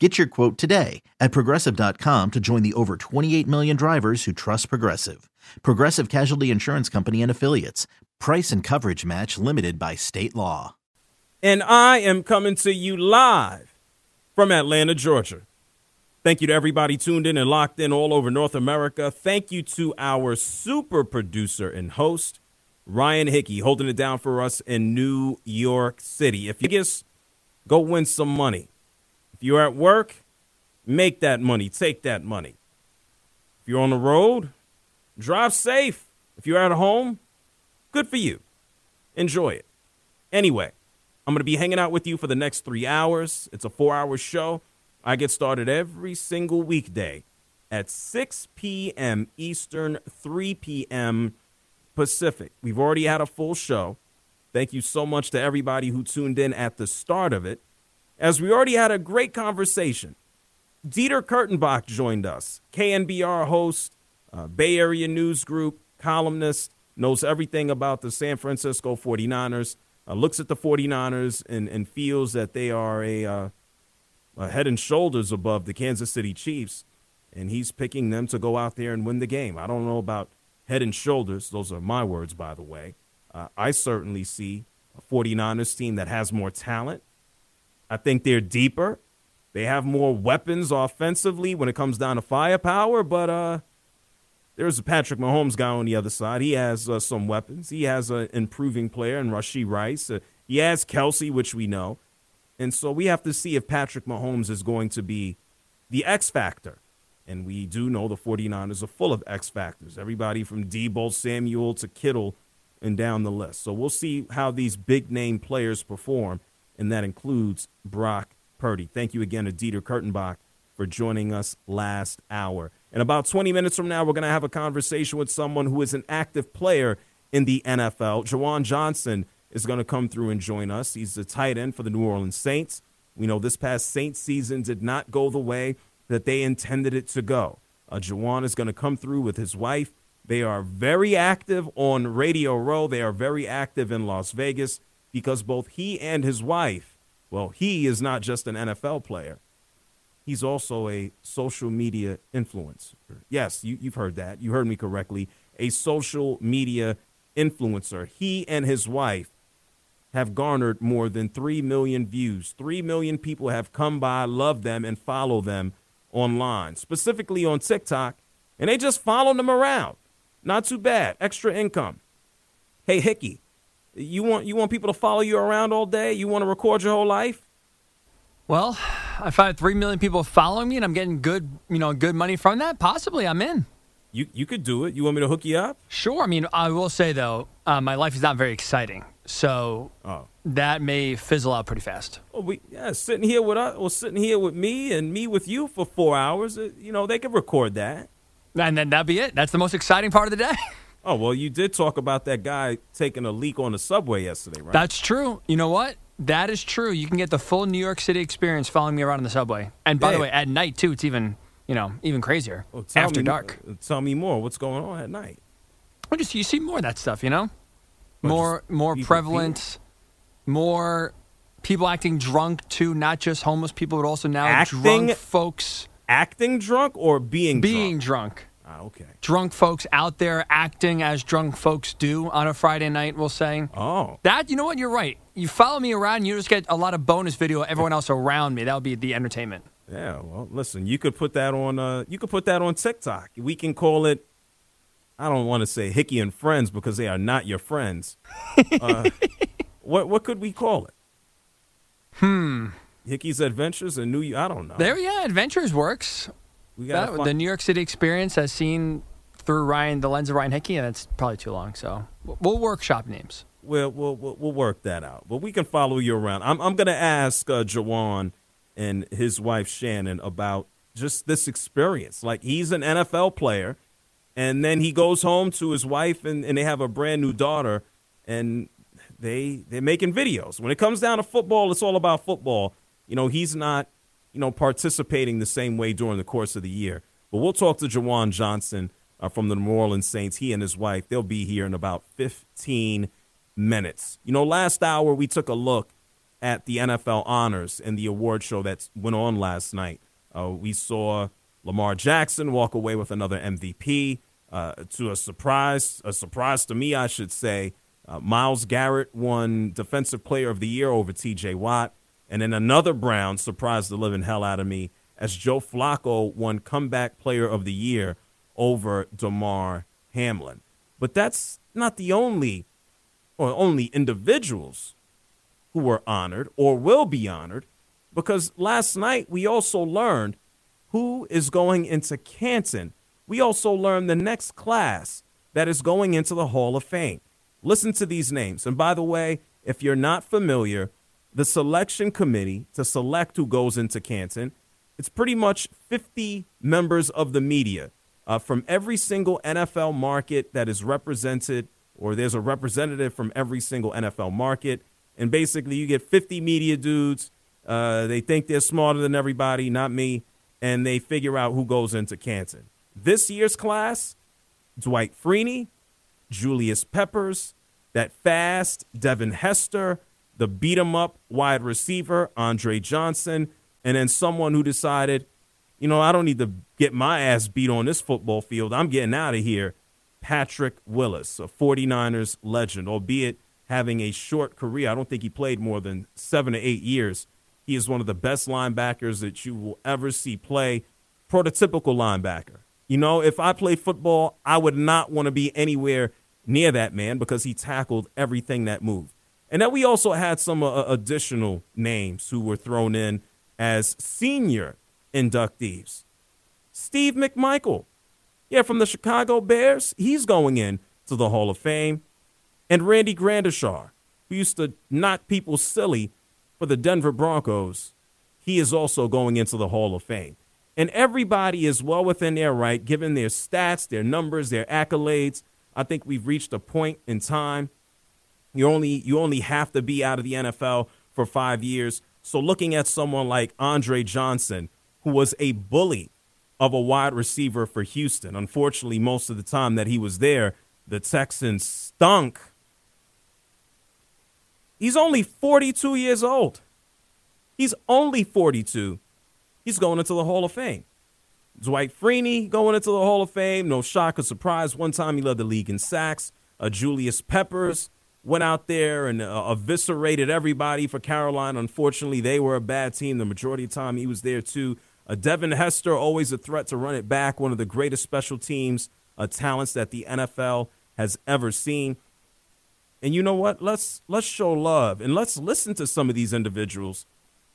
Get your quote today at progressive.com to join the over 28 million drivers who trust Progressive. Progressive Casualty Insurance Company and Affiliates. Price and coverage match limited by state law. And I am coming to you live from Atlanta, Georgia. Thank you to everybody tuned in and locked in all over North America. Thank you to our super producer and host, Ryan Hickey, holding it down for us in New York City. If you guess, go win some money you're at work, make that money, take that money. If you're on the road, drive safe. If you're at home, good for you. Enjoy it. Anyway, I'm going to be hanging out with you for the next three hours. It's a four hour show. I get started every single weekday at 6 p.m. Eastern, 3 p.m. Pacific. We've already had a full show. Thank you so much to everybody who tuned in at the start of it as we already had a great conversation. Dieter Kurtenbach joined us, KNBR host, uh, Bay Area News Group, columnist, knows everything about the San Francisco 49ers, uh, looks at the 49ers and, and feels that they are a, uh, a head and shoulders above the Kansas City Chiefs, and he's picking them to go out there and win the game. I don't know about head and shoulders. Those are my words, by the way. Uh, I certainly see a 49ers team that has more talent, I think they're deeper. They have more weapons offensively when it comes down to firepower, but uh, there's a Patrick Mahomes guy on the other side. He has uh, some weapons. He has an improving player in Rashee Rice. Uh, he has Kelce, which we know. And so we have to see if Patrick Mahomes is going to be the X factor. And we do know the 49ers are full of X factors. Everybody from Deebo Samuel to Kittle and down the list. So we'll see how these big name players perform and that includes Brock Purdy. Thank you again to Dieter Kurtenbach for joining us last hour. In about 20 minutes from now, we're going to have a conversation with someone who is an active player in the NFL. Juwan Johnson is going to come through and join us. He's the tight end for the New Orleans Saints. We know this past Saints season did not go the way that they intended it to go. Uh, Juwan is going to come through with his wife. They are very active on Radio Row. They are very active in Las Vegas because both he and his wife, well, he is not just an NFL player, he's also a social media influencer. Yes, you, have heard that. You heard me correctly. A social media influencer. He and his wife have garnered more than 3 million views. 3 million people have come by, love them, and follow them online, specifically on TikTok, and they just follow them around. Not too bad. Extra income. Hey, Hickey, you want you want people to follow you around all day? You want to record your whole life? Well, if I have three million people following me and I'm getting good, you know, good money from that, possibly I'm in. You you could do it. You want me to hook you up? Sure. I mean, I will say though, uh, my life is not very exciting, so oh. that may fizzle out pretty fast. Well, we yeah, sitting here with us, or sitting here with me and me with you for four hours. Uh, you know, they could record that, and then that'd be it. That's the most exciting part of the day. Oh well, you did talk about that guy taking a leak on the subway yesterday, right? That's true. You know what? That is true. You can get the full New York City experience following me around in the subway. And by the way, at night too, it's even you know even crazier well, after me, dark. Tell me more. What's going on at night? Well, just you see more of that stuff. You know, more more prevalent, more people acting drunk too. Not just homeless people, but also now acting, drunk folks. Acting drunk or being being drunk? drunk. Ah, okay. Drunk folks out there acting as drunk folks do on a Friday night, we'll say. Oh. That, you know what? You're right. You follow me around, you just get a lot of bonus video of everyone else around me. That would be the entertainment. Yeah, well, listen, you could put that on. Uh, you could put that on TikTok. We can call it. I don't want to say Hickey and Friends because they are not your friends. Uh, what what could we call it? Hmm. Hickey's Adventures in New I don't know. There, yeah, Adventures works. We got the New York City experience has seen through Ryan the lens of Ryan Hickey, and it's probably too long. So we'll workshop names. We'll we'll we'll work that out. But we can follow you around. I'm I'm going to ask uh, Juwan and his wife Chanen about just this experience. Like he's an NFL player, and then he goes home to his wife, and, and they have a brand new daughter, and they they're making videos. When it comes down to football, it's all about football. You know, he's not you know participating the same way during the course of the year. But we'll talk to Juwan Johnson uh, from the New Orleans Saints. He and his wife they'll be here in about 15 minutes. You know, last hour we took a look at the NFL honors and the award show that went on last night. Uh, we saw Lamar Jackson walk away with another MVP. Uh, to a surprise, a surprise to me, I should say, uh, Myles Garrett won Defensive Player of the Year over T.J. Watt, and then another Brown surprised the living hell out of me as Joe Flacco won Comeback Player of the Year over Damar Hamlin. But that's not the only or only individuals who were honored or will be honored because last night we also learned who is going into Canton. We also learned the next class that is going into the Hall of Fame. Listen to these names. And by the way, if you're not familiar, the selection committee to select who goes into Canton, it's pretty much 50 members of the media uh, from every single NFL market that is represented, or there's a representative from every single NFL market. And basically, you get 50 media dudes. Uh, they think they're smarter than everybody, not me, and they figure out who goes into Canton. This year's class Dwight Freeney, Julius Peppers, that fast Devin Hester, the beat 'em up wide receiver Andre Johnson, and then someone who decided, you know, I don't need to get my ass beat on this football field. I'm getting out of here. Patrick Willis, a 49ers legend, albeit having a short career. I don't think he played more than seven to eight years. He is one of the best linebackers that you will ever see play. Prototypical linebacker. You know, if I play football, I would not want to be anywhere near that man because he tackled everything that moved. And then we also had some uh, additional names who were thrown in as senior inductees. Steve McMichael, yeah, from the Chicago Bears, he's going in to the Hall of Fame and Randy Gradishar, who used to knock people silly for the Denver Broncos, he is also going into the Hall of Fame. And everybody is well within their right, given their stats, their numbers, their accolades. I think we've reached a point in time. You only you only have to be out of the NFL for five years. So looking at someone like Andre Johnson, who was a bully of a wide receiver for Houston, unfortunately, most of the time that he was there, the Texans stunk He's only 42 years old. He's only 42. He's going into the Hall of Fame. Dwight Freeney going into the Hall of Fame. No shock or surprise. One time he led the league in sacks. Uh, Julius Peppers went out there and uh, eviscerated everybody for Carolina. Unfortunately, they were a bad team. The majority of the time he was there too. Uh, Devin Hester, always a threat to run it back. One of the greatest special teams uh, talents that the NFL has ever seen. And you know what? Let's let's show love and let's listen to some of these individuals.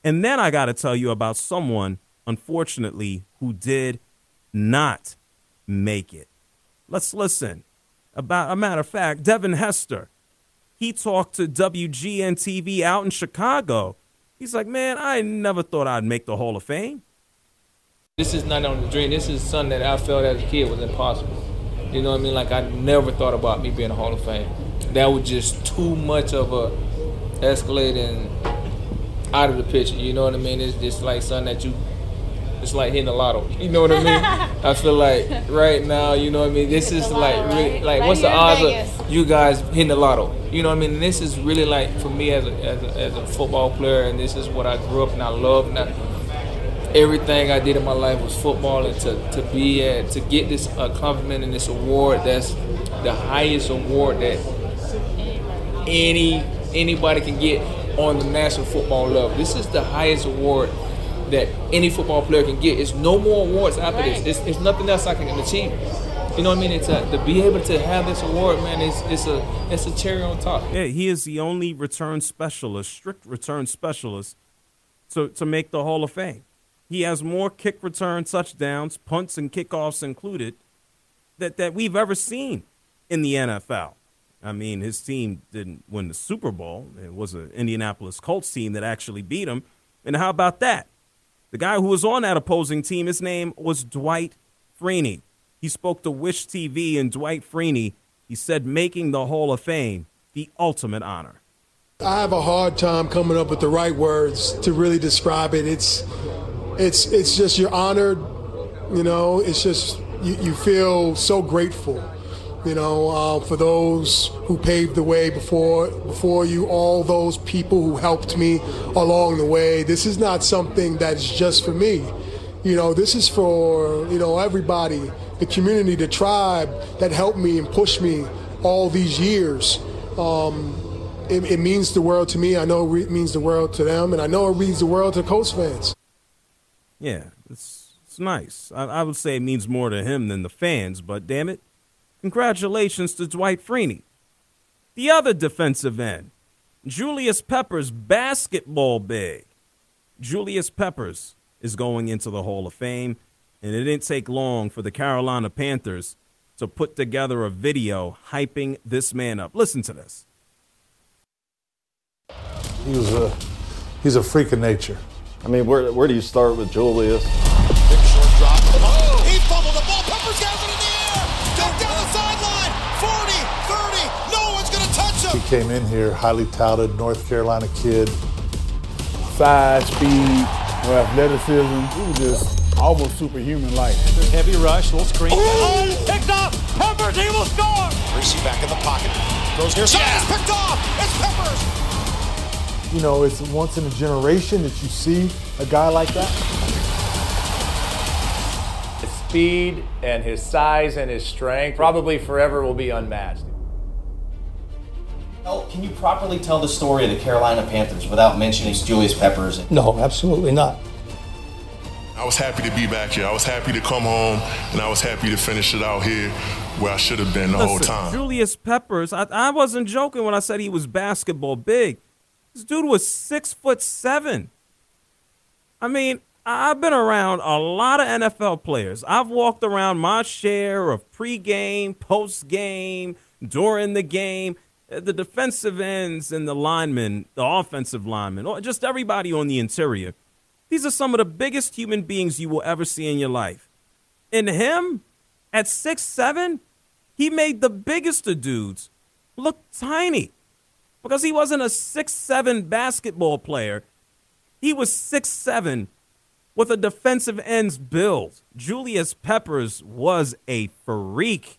And then I got to tell you about someone unfortunately who did not make it. Let's listen. About a matter of fact, Devin Hester. He talked to WGN TV out in Chicago. He's like, "Man, I never thought I'd make the Hall of Fame." This is not only a dream. This is something that I felt as a kid was impossible. You know what I mean? Like I never thought about me being a Hall of Fame that was just too much of a escalating out of the picture. You know what I mean? It's just like something that you. It's like hitting the lotto. You know what I mean? I feel like right now, you know what I mean. This is like right? really like, what's the odds of you guys hitting the lotto? You know what I mean? And this is really like for me as a, as a as a football player, and this is what I grew up and I love. And I, everything I did in my life was football, and to, to be at to get this accomplishment and this award, that's the highest award that any anybody can get on the national football level. This is the highest award that any football player can get. It's no more awards after right. this. It's, it's nothing else I can achieve. You know what I mean? It's a, to be able to have this award, man. It's it's a it's a cherry on top. Yeah, he is the only return specialist, strict return specialist, to to make the Hall of Fame. He has more kick return touchdowns, punts and kickoffs included, that that we've ever seen in the NFL. I mean, his team didn't win the Super Bowl. It was an Indianapolis Colts team that actually beat him. And how about that? The guy who was on that opposing team, his name was Dwight Freeney. He spoke to Wish TV, and Dwight Freeney, he said, making the Hall of Fame the ultimate honor. I have a hard time coming up with the right words to really describe it. It's, it's, it's just you're honored. You know, it's just you, you feel so grateful you know, uh, for those who paved the way before before you, all those people who helped me along the way. This is not something that's just for me. You know, this is for you know everybody, the community, the tribe that helped me and pushed me all these years. Um, it, it, means the world to me. I know it means the world to them, and I know it means the world to Colts fans. Yeah, it's it's nice. I, I would say it means more to him than the fans, but damn it, Congratulations to Dwight Freeney. The other defensive end, Julius Peppers, basketball big. Julius Peppers is going into the Hall of Fame, and it didn't take long for the Carolina Panthers to put together a video hyping this man up. Listen to this. He was a he's a freak of nature. I mean, where where do you start with Julius? He came in here, highly touted, North Carolina kid. Size, speed, or athleticism. He was just almost superhuman like. Heavy rush, little screen. Oh, oh picked off! Peppers, he will score! Reese back in the pocket. Goes near side, yeah. picked off! It's Peppers! You know, it's once in a generation that you see a guy like that. His speed and his size and his strength probably forever will be unmatched. Oh, can you properly tell the story of the Carolina Panthers without mentioning Julius Peppers? No, absolutely not. I was happy to be back here. I was happy to come home, and I was happy to finish it out here where I should have been the Listen, whole time. Julius Peppers, I, I wasn't joking when I said he was basketball big. This dude was six foot seven. I mean, I've been around a lot of NFL players. I've walked around my share of pregame, postgame, during the game the defensive ends and the linemen, the offensive linemen, or just everybody on the interior. These are some of the biggest human beings you will ever see in your life. And him, at six seven, he made the biggest of dudes look tiny because he wasn't a six seven basketball player. He was six seven with a defensive end's build. Julius Peppers was a freak.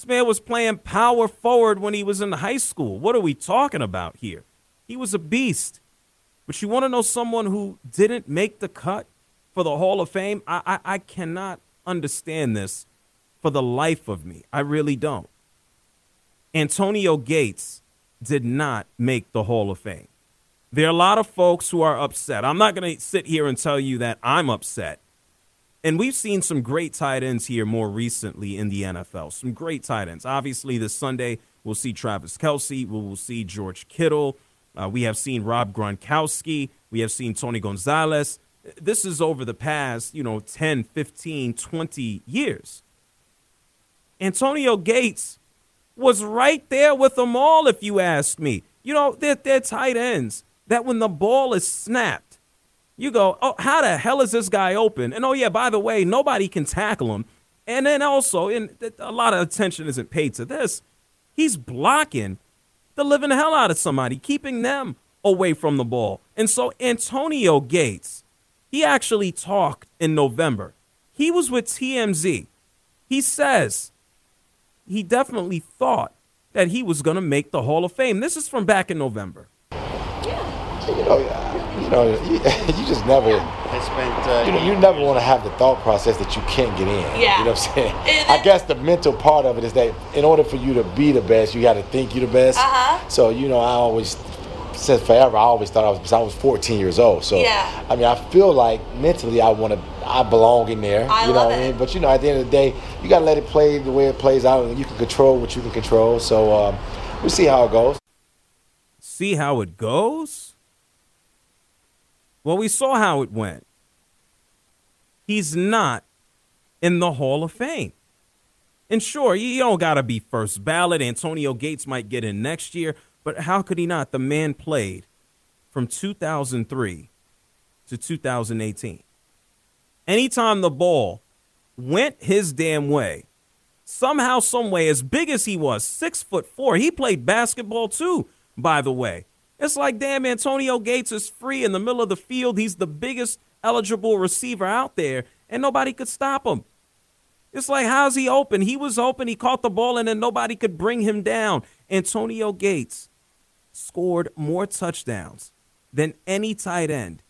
This man was playing power forward when he was in high school. What are we talking about here? He was a beast. But you want to know someone who didn't make the cut for the Hall of Fame? I, I, I cannot understand this for the life of me. I really don't. Antonio Gates did not make the Hall of Fame. There are a lot of folks who are upset. I'm not going to sit here and tell you that I'm upset. And we've seen some great tight ends here more recently in the NFL. Some great tight ends. Obviously, this Sunday, we'll see Travis Kelce. We will see George Kittle. Uh, we have seen Rob Gronkowski. We have seen Tony Gonzalez. This is over the past, you know, 10, 15, 20 years. Antonio Gates was right there with them all, if you ask me. You know, they're, they're tight ends that when the ball is snapped, you go, oh, how the hell is this guy open? And oh, yeah, by the way, nobody can tackle him. And then also, and a lot of attention isn't paid to this, he's blocking the living hell out of somebody, keeping them away from the ball. And so Antonio Gates, he actually talked in November. He was with TMZ. He says he definitely thought that he was going to make the Hall of Fame. This is from back in November. Yeah. Oh, you know, you know, you, you just never. I spent. Uh, you know, you never want to have the thought process that you can't get in. Yeah. You know what I'm saying? I guess the mental part of it is that in order for you to be the best, you got to think you're the best. Uh-huh. So you know, I always since forever, I always thought I was. I was 14 years old. So yeah. I mean, I feel like mentally, I want to. I belong in there. I you know love what I mean? But you know, at the end of the day, you gotta let it play the way it plays out, and you can control what you can control. So um, we'll see how it goes. See how it goes. Well, we saw how it went. He's not in the Hall of Fame. And sure, you don't got to be first ballot. Antonio Gates might get in next year, but how could he not? The man played from 2003 to 2018. Anytime the ball went his damn way, somehow, some way, as big as he was, six foot four, he played basketball too, by the way. It's like, damn, Antonio Gates is free in the middle of the field. He's the biggest eligible receiver out there, and nobody could stop him. It's like, how's he open? He was open. He caught the ball, and then nobody could bring him down. Antonio Gates scored more touchdowns than any tight end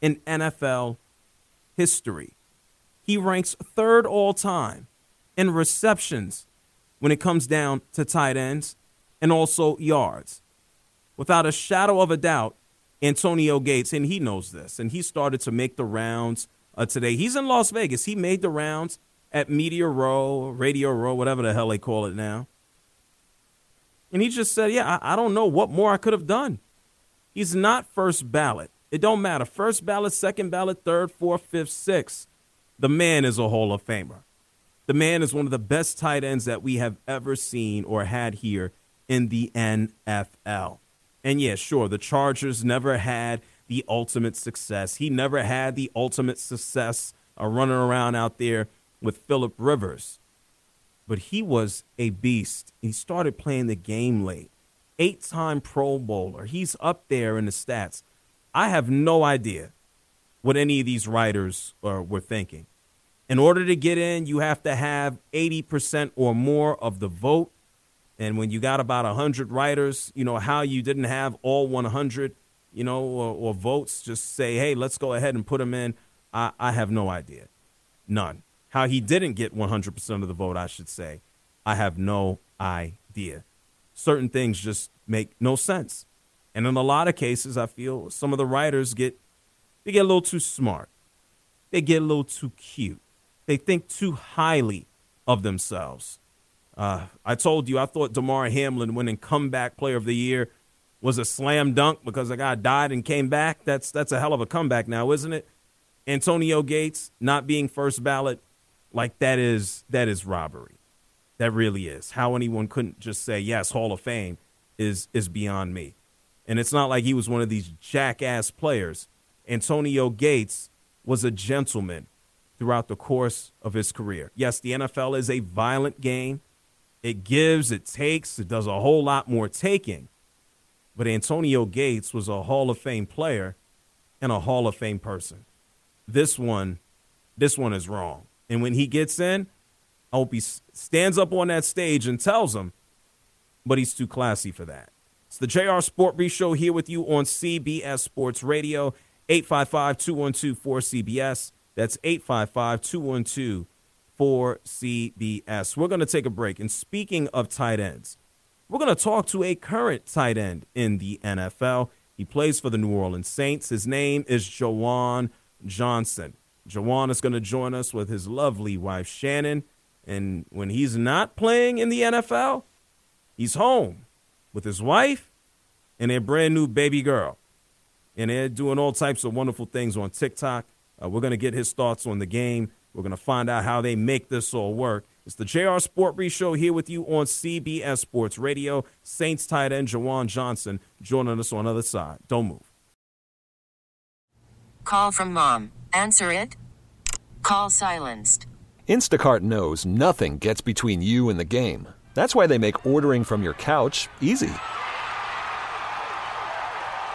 in NFL history. He ranks third all time in receptions when it comes down to tight ends and also yards. Without a shadow of a doubt, Antonio Gates, and he knows this, and he started to make the rounds uh, today. He's in Las Vegas. He made the rounds at Media Row, Radio Row, whatever the hell they call it now. And he just said, Yeah, I, I don't know what more I could have done. He's not first ballot. It don't matter. First ballot, second ballot, third, fourth, fifth, sixth. The man is a Hall of Famer. The man is one of the best tight ends that we have ever seen or had here in the NFL. And yeah, sure, the Chargers never had the ultimate success. He never had the ultimate success uh, running around out there with Philip Rivers. But he was a beast. He started playing the game late. Eight time Pro Bowler. He's up there in the stats. I have no idea what any of these writers uh, were thinking. In order to get in, you have to have 80% or more of the vote. And when you got about 100 writers, you know, how you didn't have all 100, you know, or, or votes, just say, hey, let's go ahead and put him in. I, I have no idea. None. How he didn't get 100% of the vote, I should say. I have no idea. Certain things just make no sense. And in a lot of cases, I feel some of the writers get they get a little too smart. They get a little too cute. They think too highly of themselves. Uh, I told you I thought Damar Hamlin winning comeback player of the year was a slam dunk because a guy died and came back. That's that's a hell of a comeback now, isn't it? Antonio Gates not being first ballot, like that is that is robbery. That really is. How anyone couldn't just say yes, Hall of Fame is is beyond me. And it's not like he was one of these jackass players. Antonio Gates was a gentleman throughout the course of his career. Yes, the NFL is a violent game. It gives, it takes, it does a whole lot more taking. But Antonio Gates was a Hall of Fame player and a Hall of Fame person. This one, this one is wrong. And when he gets in, I hope he stands up on that stage and tells him, but he's too classy for that. It's the JR Sport Brief Show here with you on CBS Sports Radio, 855 212 4CBS. That's 855 212 4CBS. We're going to take a break. And speaking of tight ends, we're going to talk to a current tight end in the NFL. He plays for the New Orleans Saints. His name is Juwan Johnson. Juwan is going to join us with his lovely wife, Chanen. And when he's not playing in the NFL, he's home with his wife and their brand new baby girl. And they're doing all types of wonderful things on TikTok. Uh, we're going to get his thoughts on the game. We're going to find out how they make this all work. It's the JR Sport Brief Show here with you on CBS Sports Radio. Saints tight end Juwan Johnson joining us on the other side. Don't move. Call from mom. Answer it. Call silenced. Instacart knows nothing gets between you and the game. That's why they make ordering from your couch easy.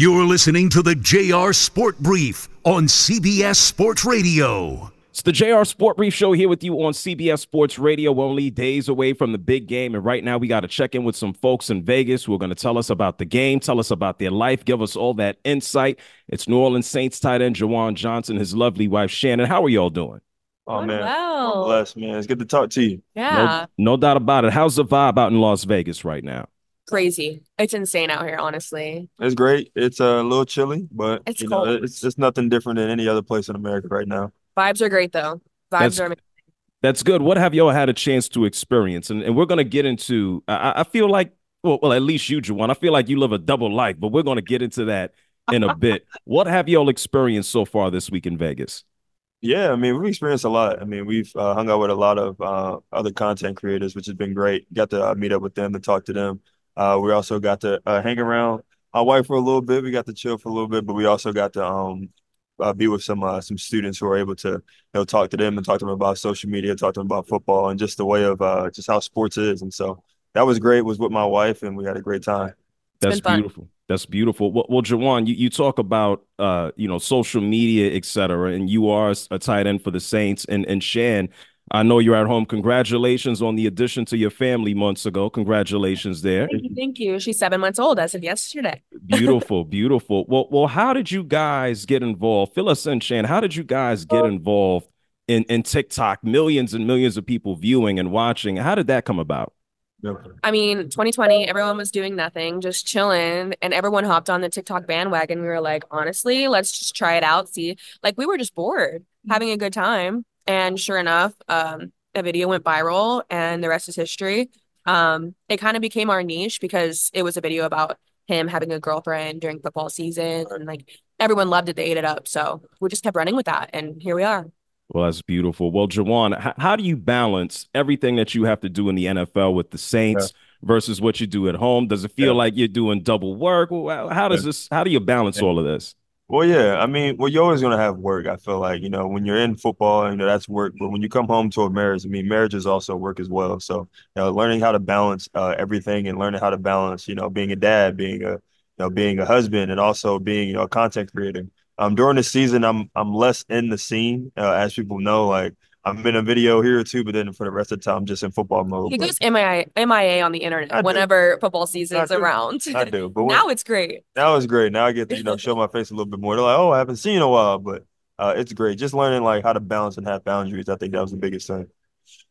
You're listening to the JR Sport Brief on CBS Sports Radio. It's the JR Sport Brief Show here with you on CBS Sports Radio. We're only days away from the big game. And right now, we got to check in with some folks in Vegas who are going to tell us about the game, tell us about their life, give us all that insight. It's New Orleans Saints tight end Juwan Johnson, his lovely wife Chanen. How are y'all doing? Oh, man. Well. I'm man. It's good to talk to you. Yeah. No, no doubt about it. How's the vibe out in Las Vegas right now? Crazy. It's insane out here, honestly. It's great. It's uh, a little chilly, but It's you know, it's it's nothing different than any other place in America right now. Vibes are great, though. Vibes That's- are amazing. That's good. What have y'all had a chance to experience? And, and we're going to get into, I, I feel like, well, well, at least you, Juwan, I feel like you live a double life, but we're going to get into that in a bit. What have y'all experienced so far this week in Vegas? Yeah, I mean, we've experienced a lot. I mean, we've uh, hung out with a lot of uh, other content creators, which has been great. Got to uh, meet up with them to talk to them. Uh, we also got to uh, hang around our wife for a little bit. We got to chill for a little bit, but we also got to um, uh, be with some uh, some students who are able to you know talk to them and talk to them about social media, talk to them about football, and just the way of uh, just how sports is. And so that was great. Was with my wife, and we had a great time. That's been fun. beautiful. That's beautiful. Well, well Juwan, you, you talk about uh, you know, social media, et cetera, and you are a tight end for the Saints. And and Shan, I know you're at home. Congratulations on the addition to your family months ago. Congratulations there. Thank you. Thank you. She's seven months old as of yesterday. Beautiful, beautiful. Well, well, how did you guys get involved? Fill us in, Shan. How did you guys get involved in in TikTok? Millions and millions of people viewing and watching. How did that come about? I mean, 2020, everyone was doing nothing, just chilling, and everyone hopped on the TikTok bandwagon. We were like, honestly, let's just try it out. See, like we were just bored, mm-hmm. having a good time. And sure enough, um, a video went viral, and the rest is history. Um, it kind of became our niche because it was a video about him having a girlfriend during football season, and like everyone loved it. They ate it up. So we just kept running with that, and here we are. Well, that's beautiful. Well, Juwan, h- how do you balance everything that you have to do in the NFL with the Saints versus what you do at home? Does it feel Yeah. like you're doing double work? Well, How does Yeah. this? How do you balance all of this? Well, yeah, I mean, well, you're always gonna have work. I feel like, you know, when you're in football, you know, that's work. But when you come home to a marriage, I mean, marriage is also work as well. So, you know, learning how to balance uh, everything and learning how to balance, you know, being a dad, being a, you know, being a husband, and also being, you know, a content creator. Um, during the season, I'm I'm less in the scene, uh, as people know. Like I'm in a video here too, but then for the rest of the time, I'm just in football mode. He goes MIA, MIA on the internet whenever football season's I around. I do, but when- now it's great. Now it's great. Now I get to, you know, show my face a little bit more. They're like, oh, I haven't seen you in a while, but uh, it's great. Just learning like how to balance and have boundaries. I think that was the biggest thing.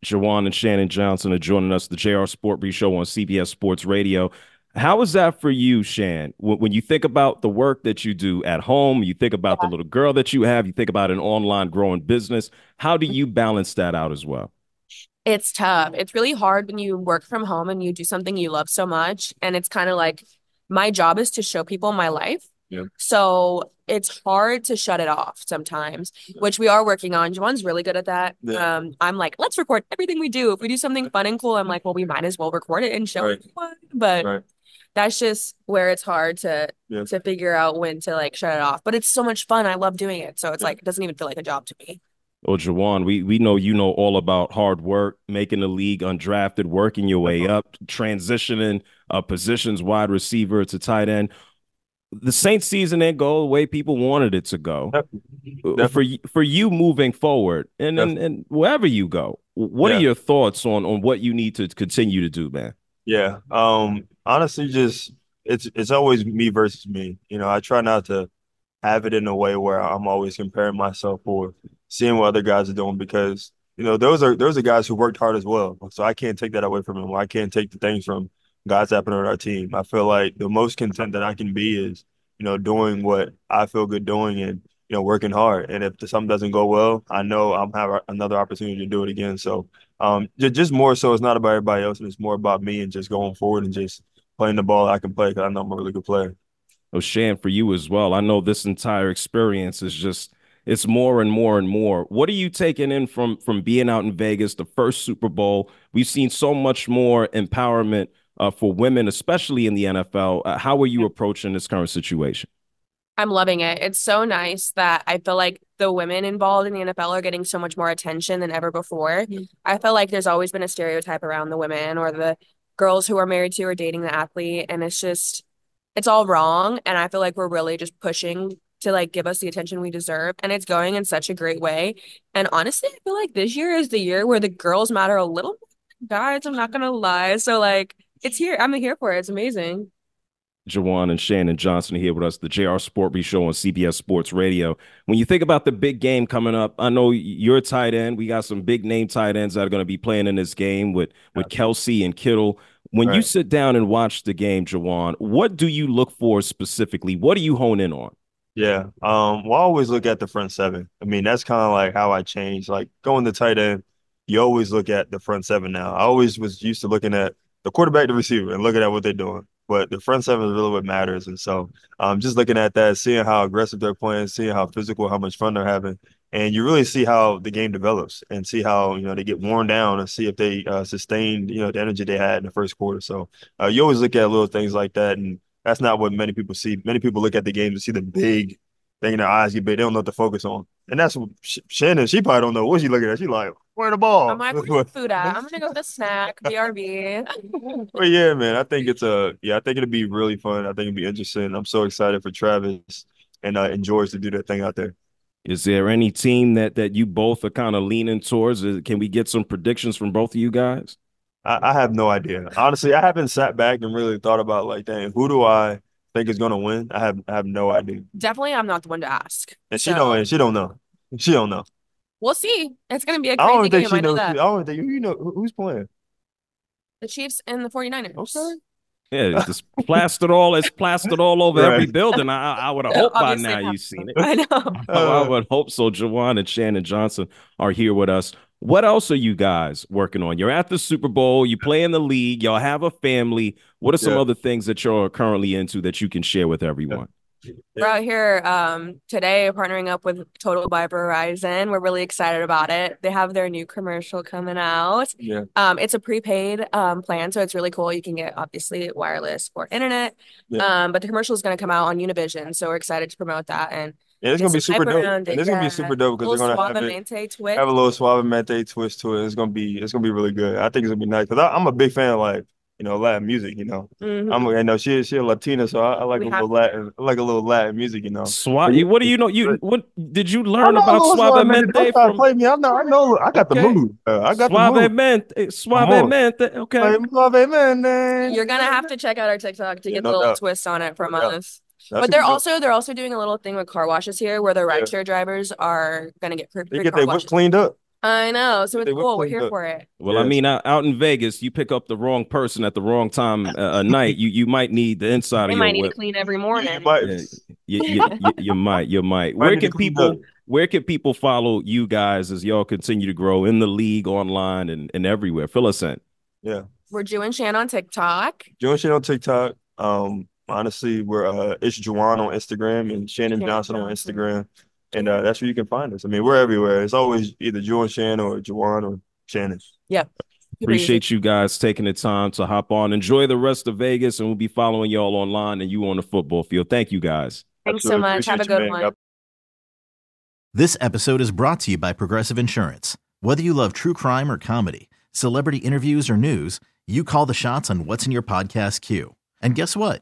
Juwan and Chanen Johnson are joining us, the JR Sport Brief Show on CBS Sports Radio. How is that for you, Shan? When, you think about the work that you do at home, you think about the little girl that you have, you think about an online growing business. How do you balance that out as well? It's tough. It's really hard when you work from home and you do something you love so much. And it's kind of like my job is to show people my life. Yeah. So it's hard to shut it off sometimes, which we are working on. Juwan's really good at that. Yeah. Um, I'm like, let's record everything we do. If we do something fun and cool, I'm like, well, we might as well record it and show Right. everyone. But Right. That's just where it's hard to Yeah. to figure out when to like shut it off. But it's so much fun. I love doing it. So it's like it doesn't even feel like a job to me. Well, Juwan, we, we know you know all about hard work, making the league undrafted, working your way up, transitioning uh, positions, wide receiver to tight end. The Saints season didn't go the way people wanted it to go. Uh, For for you moving forward, and and, and wherever you go, what are your thoughts on on what you need to continue to do, man? Yeah. Um, honestly, just it's it's always me versus me. You know, I try not to have it in a way where I'm always comparing myself or seeing what other guys are doing because you know those are those are guys who worked hard as well. So I can't take that away from them. I can't take the things from guys that on our team. I feel like the most content that I can be is you know doing what I feel good doing and you know working hard. And if something doesn't go well, I know I'm have another opportunity to do it again. So um, just, just more so, it's not about everybody else, and it's more about me and just going forward and just playing the ball I can play because I know I'm a really good player. Oh, Shan, for you as well. I know this entire experience is just it's more and more and more. What are you taking in from from being out in Vegas, the first Super Bowl? We've seen so much more empowerment uh, for women, especially in the NFL. Uh, how are you approaching this current situation? I'm loving it. It's so nice that I feel like the women involved in the NFL are getting so much more attention than ever before. Mm-hmm. I feel like there's always been a stereotype around the women or the girls who are married to or dating the athlete, and it's just it's all wrong. And I feel like we're really just pushing to like give us the attention we deserve, and it's going in such a great way. And honestly, I feel like this year is the year where the girls matter a little. Guys, I'm not gonna lie. So like, it's here. I'm here for it. It's amazing. Juwan and Chanen Johnson here with us, the JR Sport Brief Show on CBS Sports Radio. When you think about the big game coming up, I know you're a tight end. We got some big name tight ends that are going to be playing in this game with with Kelce and Kittle. When right. you sit down and watch the game, Juwan, what do you look for specifically? What do you hone in on? Yeah, um, well, I always look at the front seven. I mean, that's kind of like how I change. Like going to tight end, you always look at the front seven. Now, I always was used to looking at the quarterback, the receiver, and looking at what they're doing but the front seven is really what matters. And so, um, just looking at that, seeing how aggressive they're playing, seeing how physical, how much fun they're having, and you really see how the game develops and see how you know they get worn down and see if they uh, sustain you know the energy they had in the first quarter. So uh, you always look at little things like that, and that's not what many people see. Many people look at the game to see the big thing in their eyes get big. They don't know what to focus on, and that's what Chanen. She probably don't know what she looking at. She like, where the ball? I'm like, where's food at? I'm gonna go with a snack, BRB. but yeah, man, I think it's a yeah, I think it'll be really fun. I think it'll be interesting. I'm so excited for Travis and uh, and George to do that thing out there. Is there any team that that you both are kind of leaning towards? Can we get some predictions from both of you guys? I, I have no idea. Honestly, I haven't sat back and really thought about like, dang, who do I think is going to win? I have I have no idea. Definitely, I'm not the one to ask. And she so. don't. She don't know. She don't know. We'll see. It's going to be a crazy I don't think game. She knows. I, I don't think you know who's playing. The Chiefs and the 49ers. Okay. Yeah, it's just plastered all it's plastered all over right. every building. I, I would have hoped by now you've seen it. I know. I uh. would hope so. Juwan and Chanen Johnson are here with us. What else are you guys working on? You're at the Super Bowl, you play in the league, y'all have a family. What are some yeah. other things that you're currently into that you can share with everyone? We're out here um, today partnering up with Total by Verizon. We're really excited about it. They have their new commercial coming out. Yeah. Um, it's a prepaid um, plan, so it's really cool. You can get obviously wireless or internet. Yeah. Um, but the commercial is going to come out on Univision, so we're excited to promote that and yeah, it's gonna be super dope. And it's gonna be super dope because they're gonna have, it, twist. have a little suavemente twist to it. It's gonna be it's gonna be really good. I think it's gonna be nice because I'm a big fan of like you know, Latin music, you know. Mm-hmm. I'm I know she she a Latina, so I, I like we a little Latin I like a little Latin music, you know. Suave what do you know? You what did you learn about Suavemente from play me? I know I know I got okay. the mood. Uh, I got Suavemente, Suavemente. Okay. Suavemente. You're gonna have to check out our TikTok to get the little doubt. twist on it from no us. That's but they're also they're also doing a little thing with car washes here where the rideshare yeah. drivers are gonna get free, they get their whip cleaned up. I know. So it's cool. We're here up. for it. Well, yes. I mean, out in Vegas, you pick up the wrong person at the wrong time uh, a night. You you might need the inside they of your might need whip. to clean every morning. You might. Yeah, you, you, you, you, might. You might. Where can people Where can people follow you guys as y'all continue to grow in the league, online, and, and everywhere? Fill us in. Yeah. We're Jew and Shan on TikTok. Jew and Shan on TikTok. Um, honestly, we're uh, it's Juwan on Instagram and Chanen, Chanen Johnson, Johnson on Instagram. And uh, that's where you can find us. I mean, we're everywhere. It's always either Joe and Chanen or Juwan or Chanen. Yeah. Appreciate you guys taking the time to hop on. Enjoy the rest of Vegas, and we'll be following y'all online and you on the football field. Thank you guys. Thanks so much. Have a good you, one. This episode is brought to you by Progressive Insurance. Whether you love true crime or comedy, celebrity interviews or news, you call the shots on what's in your podcast queue. And guess what?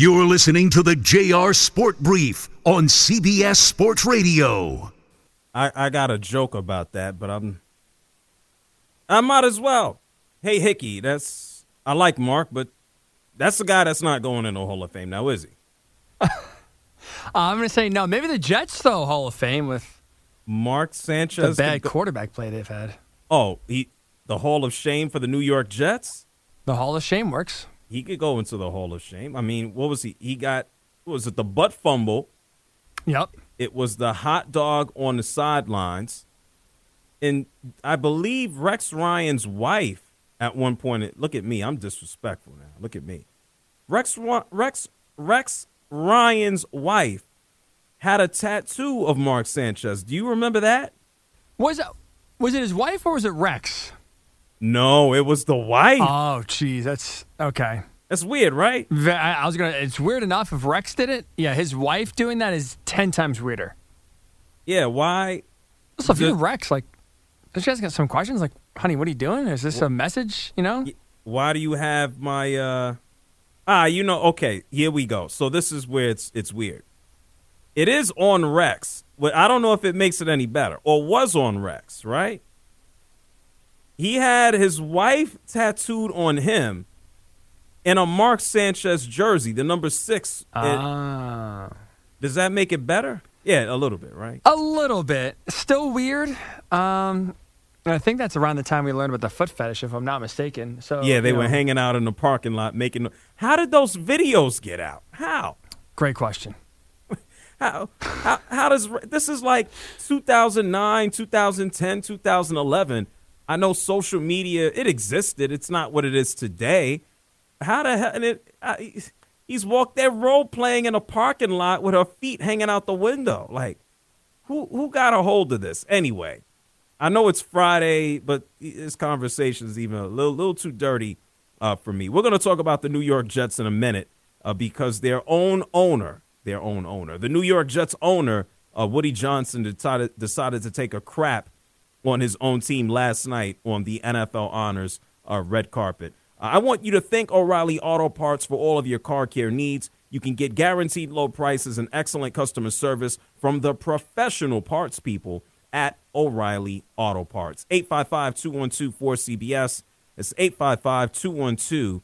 You're listening to the JR Sport Brief on CBS Sports Radio. I, I got a joke about that, but I'm I might as well. Hey Hickey, that's I like Mark, but that's the guy that's not going in the Hall of Fame now, is he? uh, I'm going to say no. Maybe the Jets though Hall of Fame with Mark Sanchez. The bad quarterback play they've had. Oh, he the Hall of Shame for the New York Jets. The Hall of Shame works he could go into the Hall of Shame. I mean, what was he? He got was it the butt fumble? Yep. It was the hot dog on the sidelines, and I believe Rex Ryan's wife at one point. Look at me, I'm disrespectful now. Look at me. Rex Rex Rex Ryan's wife had a tattoo of Mark Sanchez. Do you remember that? Was it was it his wife or was it Rex? No, it was the wife. Oh, geez, that's okay. That's weird, right? I was gonna. It's weird enough if Rex did it. Yeah, his wife doing that is ten times weirder. Yeah, why? So if you're Rex, like, don't you guys got some questions? Like, honey, what are you doing? Is this a message? You know? Why do you have my? uh Ah, you know. Okay, here we go. So this is where it's it's weird. It is on Rex. But I don't know if it makes it any better, or was on Rex, right? He had his wife tattooed on him in a Mark Sanchez jersey, the number six. Ah. It, does that make it better? Yeah, a little bit, right? A little bit. Still weird. Um, I think that's around the time we learned about the foot fetish, if I'm not mistaken. So yeah, they were know. hanging out in the parking lot making. How did those videos get out? How? Great question. how, how how does this is like 2009, 2010, 2011 I know social media it existed. It's not what it is today. How the hell? And it, uh, he's walked that role playing in a parking lot with her feet hanging out the window. Like, who who got a hold of this anyway? I know it's Friday, but this conversation is even a little little too dirty uh, for me. We're going to talk about the New York Jets in a minute uh, because their own owner, their own owner, the New York Jets owner, uh, Woody Johnson, decided decided to take a crap on his own team last night on the NFL Honors uh, red carpet. I want you to thank O'Reilly Auto Parts for all of your car care needs. You can get guaranteed low prices and excellent customer service from the professional parts people at O'Reilly Auto Parts. 855 212 4CBS. It's 855 212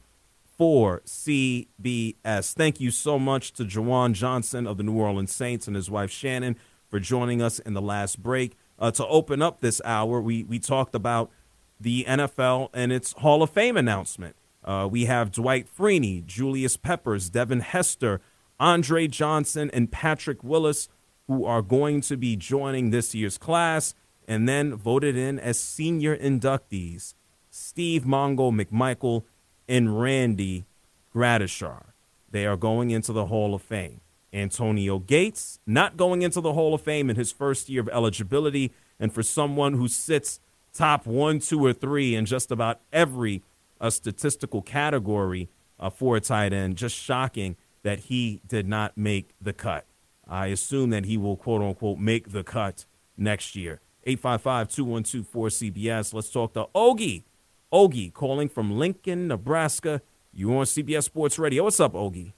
4CBS. Thank you so much to Juwan Johnson of the New Orleans Saints and his wife Chanen for joining us in the last break uh, to open up this hour, we, we talked about the NFL and its Hall of Fame announcement. Uh, we have Dwight Freeney, Julius Peppers, Devin Hester, Andre Johnson, and Patrick Willis, who are going to be joining this year's class and then voted in as senior inductees Steve Mongo McMichael and Randy Gradishar. They are going into the Hall of Fame. Antonio Gates, not going into the Hall of Fame in his first year of eligibility. And for someone who sits top one, two, or three in just about every uh, statistical category uh, for a tight end, just shocking that he did not make the cut. I assume that he will, quote unquote, make the cut next year. 855 212 4CBS. Let's talk to Ogie. Ogie calling from Lincoln, Nebraska. You on CBS Sports Radio. What's up, Ogie?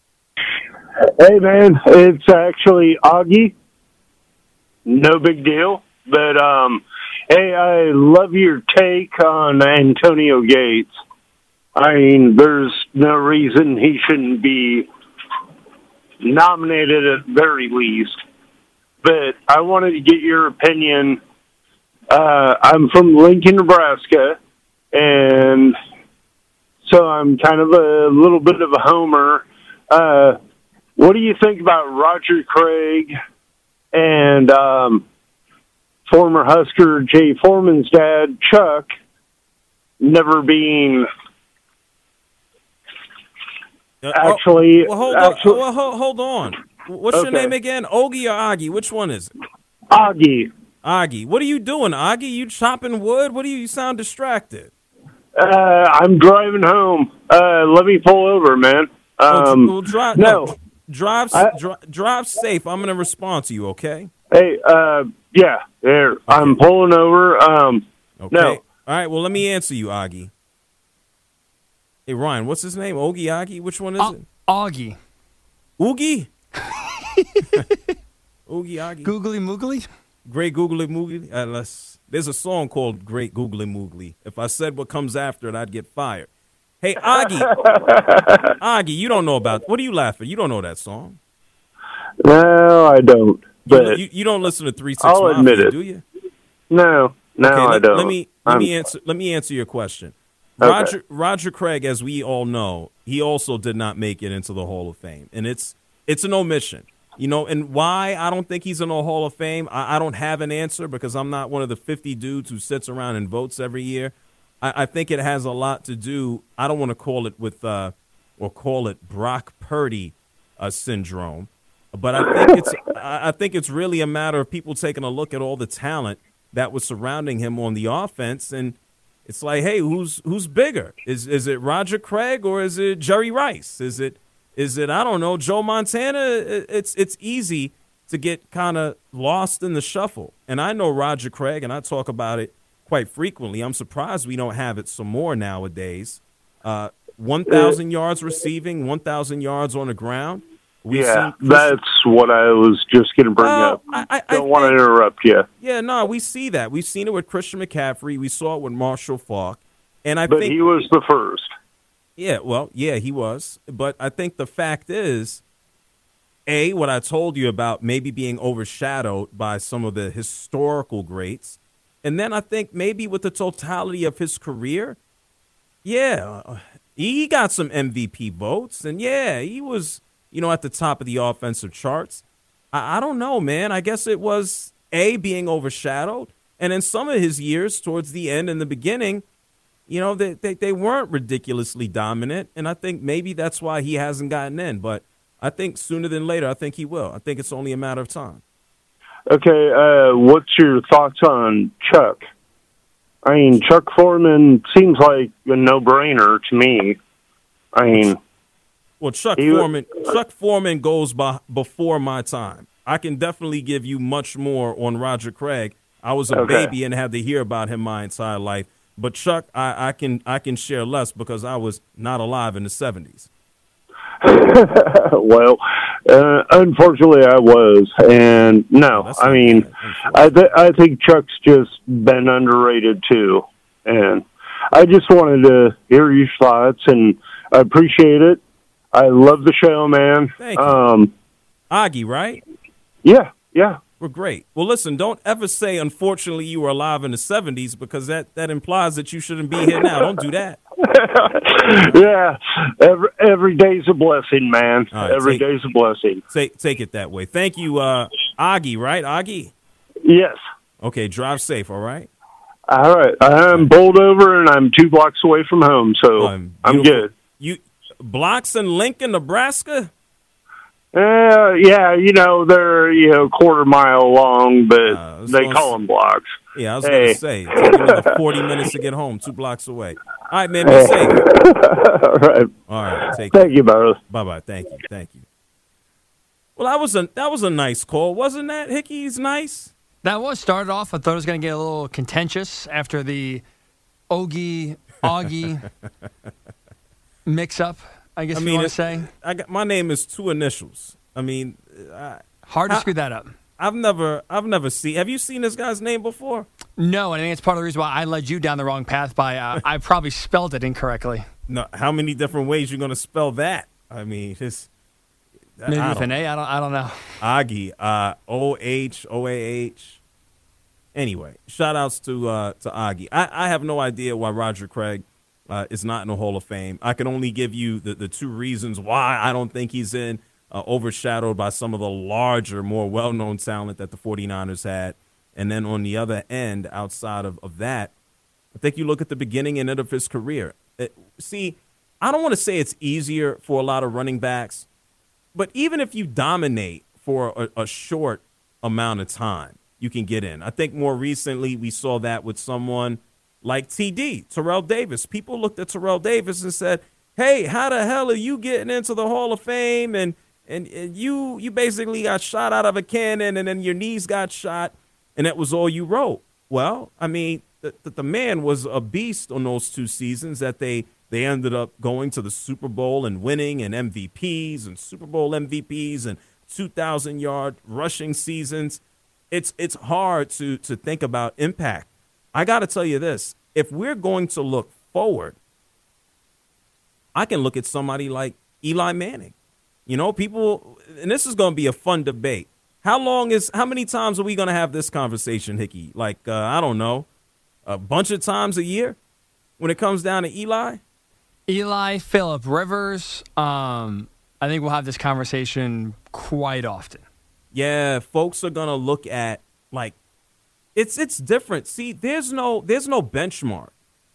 Hey, man, it's actually Augie. No big deal. But, um, hey, I love your take on Antonio Gates. I mean, there's no reason he shouldn't be nominated at very least. But I wanted to get your opinion. Uh, I'm from Lincoln, Nebraska, and so I'm kind of a little bit of a homer. Uh, what do you think about Roger Craig and um, former Husker Jay Foreman's dad, Chuck, never being Uh, actually? Well, hold actually, on. Well, hold, on. What's your name again? Ogie or Augie? Which one is it? Augie. Augie. What are you doing, Augie? You chopping wood? What do you? You sound distracted. Uh, I'm driving home. Uh, let me pull over, man. Oh, Um, well, drive, no. Drive, I- dri- drive safe. I'm gonna respond to you. Okay. Hey, uh, yeah, there. I'm pulling over. Um, Okay. no. All right. Well, let me answer you, Augie. Hey, Ryan. What's his name? Ogie Augie. Which one is it? Augie. Oogie. Oogie Augie. Googly Moogly. Great Googly Moogly. Uh, let's, there's a song called Great Googly Moogly. If I said what comes after it, I'd get fired. Hey, Augie. Augie, you don't know about. What are you laughing? You don't know that song. No, I don't. You, But you, you don't listen to Three Six I'll Mafia, admit it. do you? no, no, Okay, I let, don't. Let me let I'm- me answer let me answer your question. Okay. Roger Roger Craig, as we all know, he also did not make it into the Hall of Fame, and it's it's an omission. You know, and why I don't think he's in the Hall of Fame, I, I don't have an answer because I'm not one of the 50 dudes who sits around and votes every year. I, I think it has a lot to do. I don't want to call it with uh, or call it Brock Purdy uh, syndrome, but I think it's I think it's really a matter of people taking a look at all the talent that was surrounding him on the offense, and it's like, hey, who's who's bigger? Is is it Roger Craig or is it Jerry Rice? Is it is it I don't know Joe Montana? It- It's it's easy to get kind of lost in the shuffle, and I know Roger Craig, and I talk about it quite frequently. I'm surprised we don't have it some more nowadays. Uh, one thousand yards receiving, one thousand yards on the ground. We've yeah, that's what I was just going to bring Well, up. I- I- I don't want to interrupt you, Yeah, no, we see that. We've seen it with Christian McCaffrey. We saw it with Marshall Faulk. And I but think he was the first. Yeah, well, yeah, he was. But I think the fact is A, what I told you about maybe being overshadowed by some of the historical greats. And then I think maybe with the totality of his career, yeah, uh, he got some MVP votes. And yeah, he was, you know, at the top of the offensive charts. I, I don't know, man. I guess it was A, being overshadowed. And in some of his years, towards the end and the beginning, you know, they, they, they weren't ridiculously dominant. And I think maybe that's why he hasn't gotten in. But I think sooner than later, I think he will. I think it's only a matter of time. Okay, uh, what's your thoughts on Chuck? I mean, Chuck Foreman seems like a no-brainer to me. I mean, Well, Chuck Foreman, Chuck Foreman goes by before my time. I can definitely give you much more on Roger Craig. I was a Okay. baby and had to hear about him my entire life. But Chuck, I, I can I can share less because I was not alive in the seventies. well, uh, unfortunately, I was, and no, I mean, I th- I think Chuck's just been underrated too, and I just wanted to hear your thoughts, and I appreciate it. I love the show, man. Thank you. Um, Augie, right? yeah, yeah. We're great. Well, listen, don't ever say, unfortunately, you were alive in the 70s because that, that implies that you shouldn't be here now. Don't do that. yeah, every every day's a blessing, man. Right, every take- day's a blessing. Take, take it that way. Thank you, uh, Augie, right? Augie? Yes. Okay, drive safe, all right? All right, I'm bowled over, and I'm two blocks away from home, so I'm good. You Blocks in Lincoln, Nebraska? Uh, yeah, you know they're you know quarter mile long, but they call them blocks. Yeah, I was Hey. going to say, it took me another 40 minutes to get home, two blocks away. All right, man, be safe. All right. All right, take Thank you, brother. Bye bye. Thank you. Thank you. Well, that was a that was a nice call, wasn't that? Hickey's nice. That was started off. I thought it was going to get a little contentious after the Ogie Augie mix up. I guess I you mean, want to say. I got my name is two initials. I mean, I, Hard to I- screw that up. I've never, I've never seen. Have you seen this guy's name before? No, and I think it's part of the reason why I led you down the wrong path by uh, I probably spelled it incorrectly. No. How many different ways you're going to spell that? I mean, it's Maybe I with don't an A. I don't. I don't know. Agi, uh, O H O A H. Anyway, shout outs to uh, to Agi. I, I have no idea why Roger Craig uh, is not in the Hall of Fame. I can only give you the, the two reasons why I don't think he's in, uh, overshadowed by some of the larger, more well known talent that the 49ers had. And then on the other end, outside of, of that, I think you look at the beginning and end of his career. It- see, I don't want to say it's easier for a lot of running backs but even if you dominate for a, a short amount of time, you can get in. I think more recently we saw that with someone like TD, Terrell Davis. People looked at Terrell Davis and said, "Hey, how the hell are you getting into the Hall of Fame?" And and, and you you basically got shot out of a cannon, and then your knees got shot, and that was all you wrote. Well, I mean, the, the, the man was a beast on those two seasons that they they ended up going to the Super Bowl and winning and MVPs and Super Bowl MVPs and 2,000 yard rushing seasons. It's it's hard to to think about impact. I got to tell you this: if we're going to look forward, I can look at somebody like Eli Manning. You know, people, and this is going to be a fun debate. How long is, how many times are we going to have this conversation, Hickey? Like, uh, I don't know, a bunch of times a year when it comes down to Eli? Eli, Philip Rivers. Um, I think we'll have this conversation quite often. Yeah, folks are gonna look at like it's it's different. See, there's no there's no benchmark.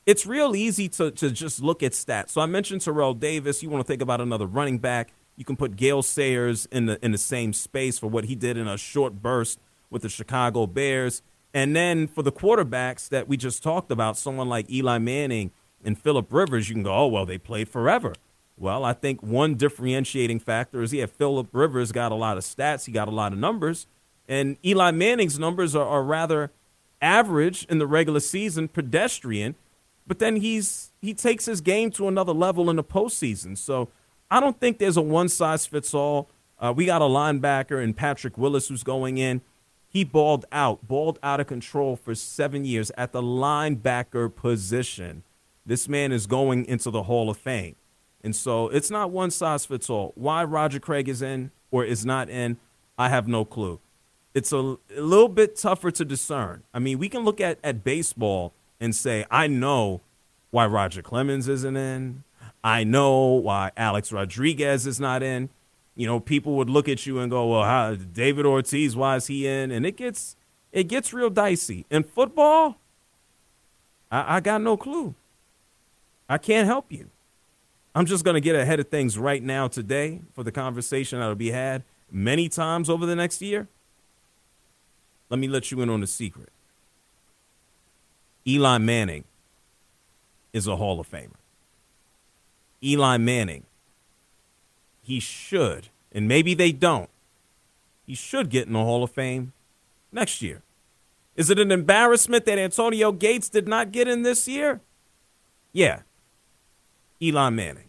It's real easy to to just look at stats. So I mentioned Terrell Davis. You want to think about another running back? You can put Gale Sayers in the in the same space for what he did in a short burst with the Chicago Bears. And then for the quarterbacks that we just talked about, someone like Eli Manning and Philip Rivers, you can go, oh well, they played forever. Well, I think one differentiating factor is yeah, Philip Rivers got a lot of stats, he got a lot of numbers, and Eli Manning's numbers are, are rather average in the regular season, pedestrian, but then he's he takes his game to another level in the postseason. So I don't think there's a one size fits all. Uh, we got a linebacker in Patrick Willis who's going in. He balled out, balled out of control for seven years at the linebacker position. This man is going into the Hall of Fame. And so it's not one size fits all. Why Roger Craig is in or is not in, I have no clue. It's a, a little bit tougher to discern. I mean, we can look at, at baseball and say, I know why Roger Clemens isn't in. I know why Alex Rodriguez is not in. You know, people would look at you and go, "Well, how, David Ortiz, why is he in?" And it gets it gets real dicey. In football, I, I got no clue. I can't help you. I'm just going to get ahead of things right now today for the conversation that'll be had many times over the next year. Let me let you in on a secret. Eli Manning is a Hall of Famer. Eli Manning, he should, and maybe they don't, he should get in the Hall of Fame next year. Is it an embarrassment that Antonio Gates did not get in this year? Yeah. Eli Manning.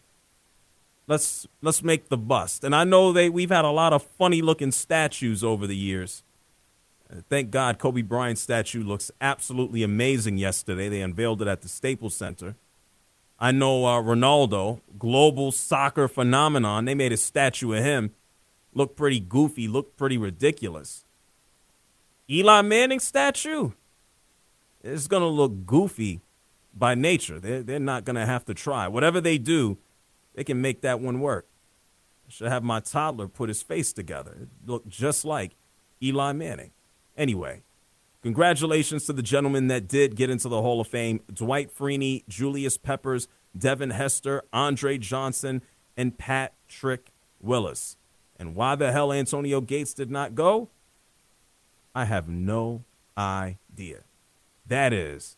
Let's let's make the bust. And I know they we've had a lot of funny looking statues over the years. Uh, Thank God Kobe Bryant's statue looks absolutely amazing yesterday. They unveiled it at the Staples Center. I know uh, Ronaldo, global soccer phenomenon, they made a statue of him. Looked pretty goofy, looked pretty ridiculous. Eli Manning statue, it's going to look goofy by nature. They're, they're not going to have to try. Whatever they do, they can make that one work. I should have my toddler put his face together. It looked just like Eli Manning. Anyway, congratulations to the gentlemen that did get into the Hall of Fame Dwight Freeney, Julius Peppers, Devin Hester, Andre Johnson, and Patrick Willis. And why the hell Antonio Gates did not go? I have no idea. That is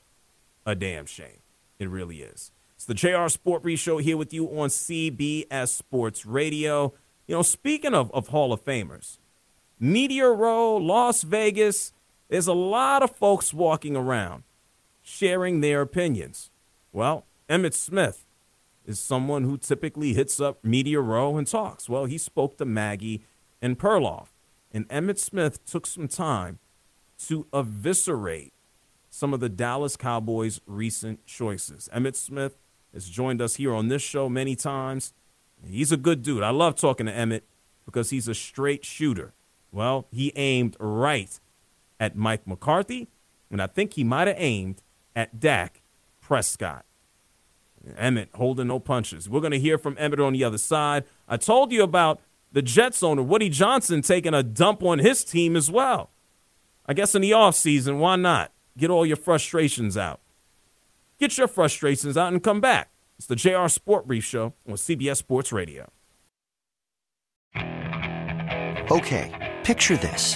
a damn shame. It really is. It's the JR Sport Brief Show here with you on CBS Sports Radio. You know, speaking of, of Hall of Famers, Media Row, Las Vegas, there's a lot of folks walking around sharing their opinions. Well, Emmitt Smith is someone who typically hits up Media Row and talks. Well, he spoke to Maggie and Perloff, and Emmitt Smith took some time to eviscerate some of the Dallas Cowboys' recent choices. Emmitt Smith has joined us here on this show many times. He's a good dude. I love talking to Emmitt because he's a straight shooter. Well, he aimed right at Mike McCarthy, and I think he might have aimed at Dak Prescott. Emmitt holding no punches. We're going to hear from Emmitt on the other side. I told you about the Jets owner, Woody Johnson, taking a dump on his team as well. I guess in the offseason, why not? Get all your frustrations out. Get your frustrations out and come back. It's the JR Sport Brief Show on CBS Sports Radio. Okay, picture this.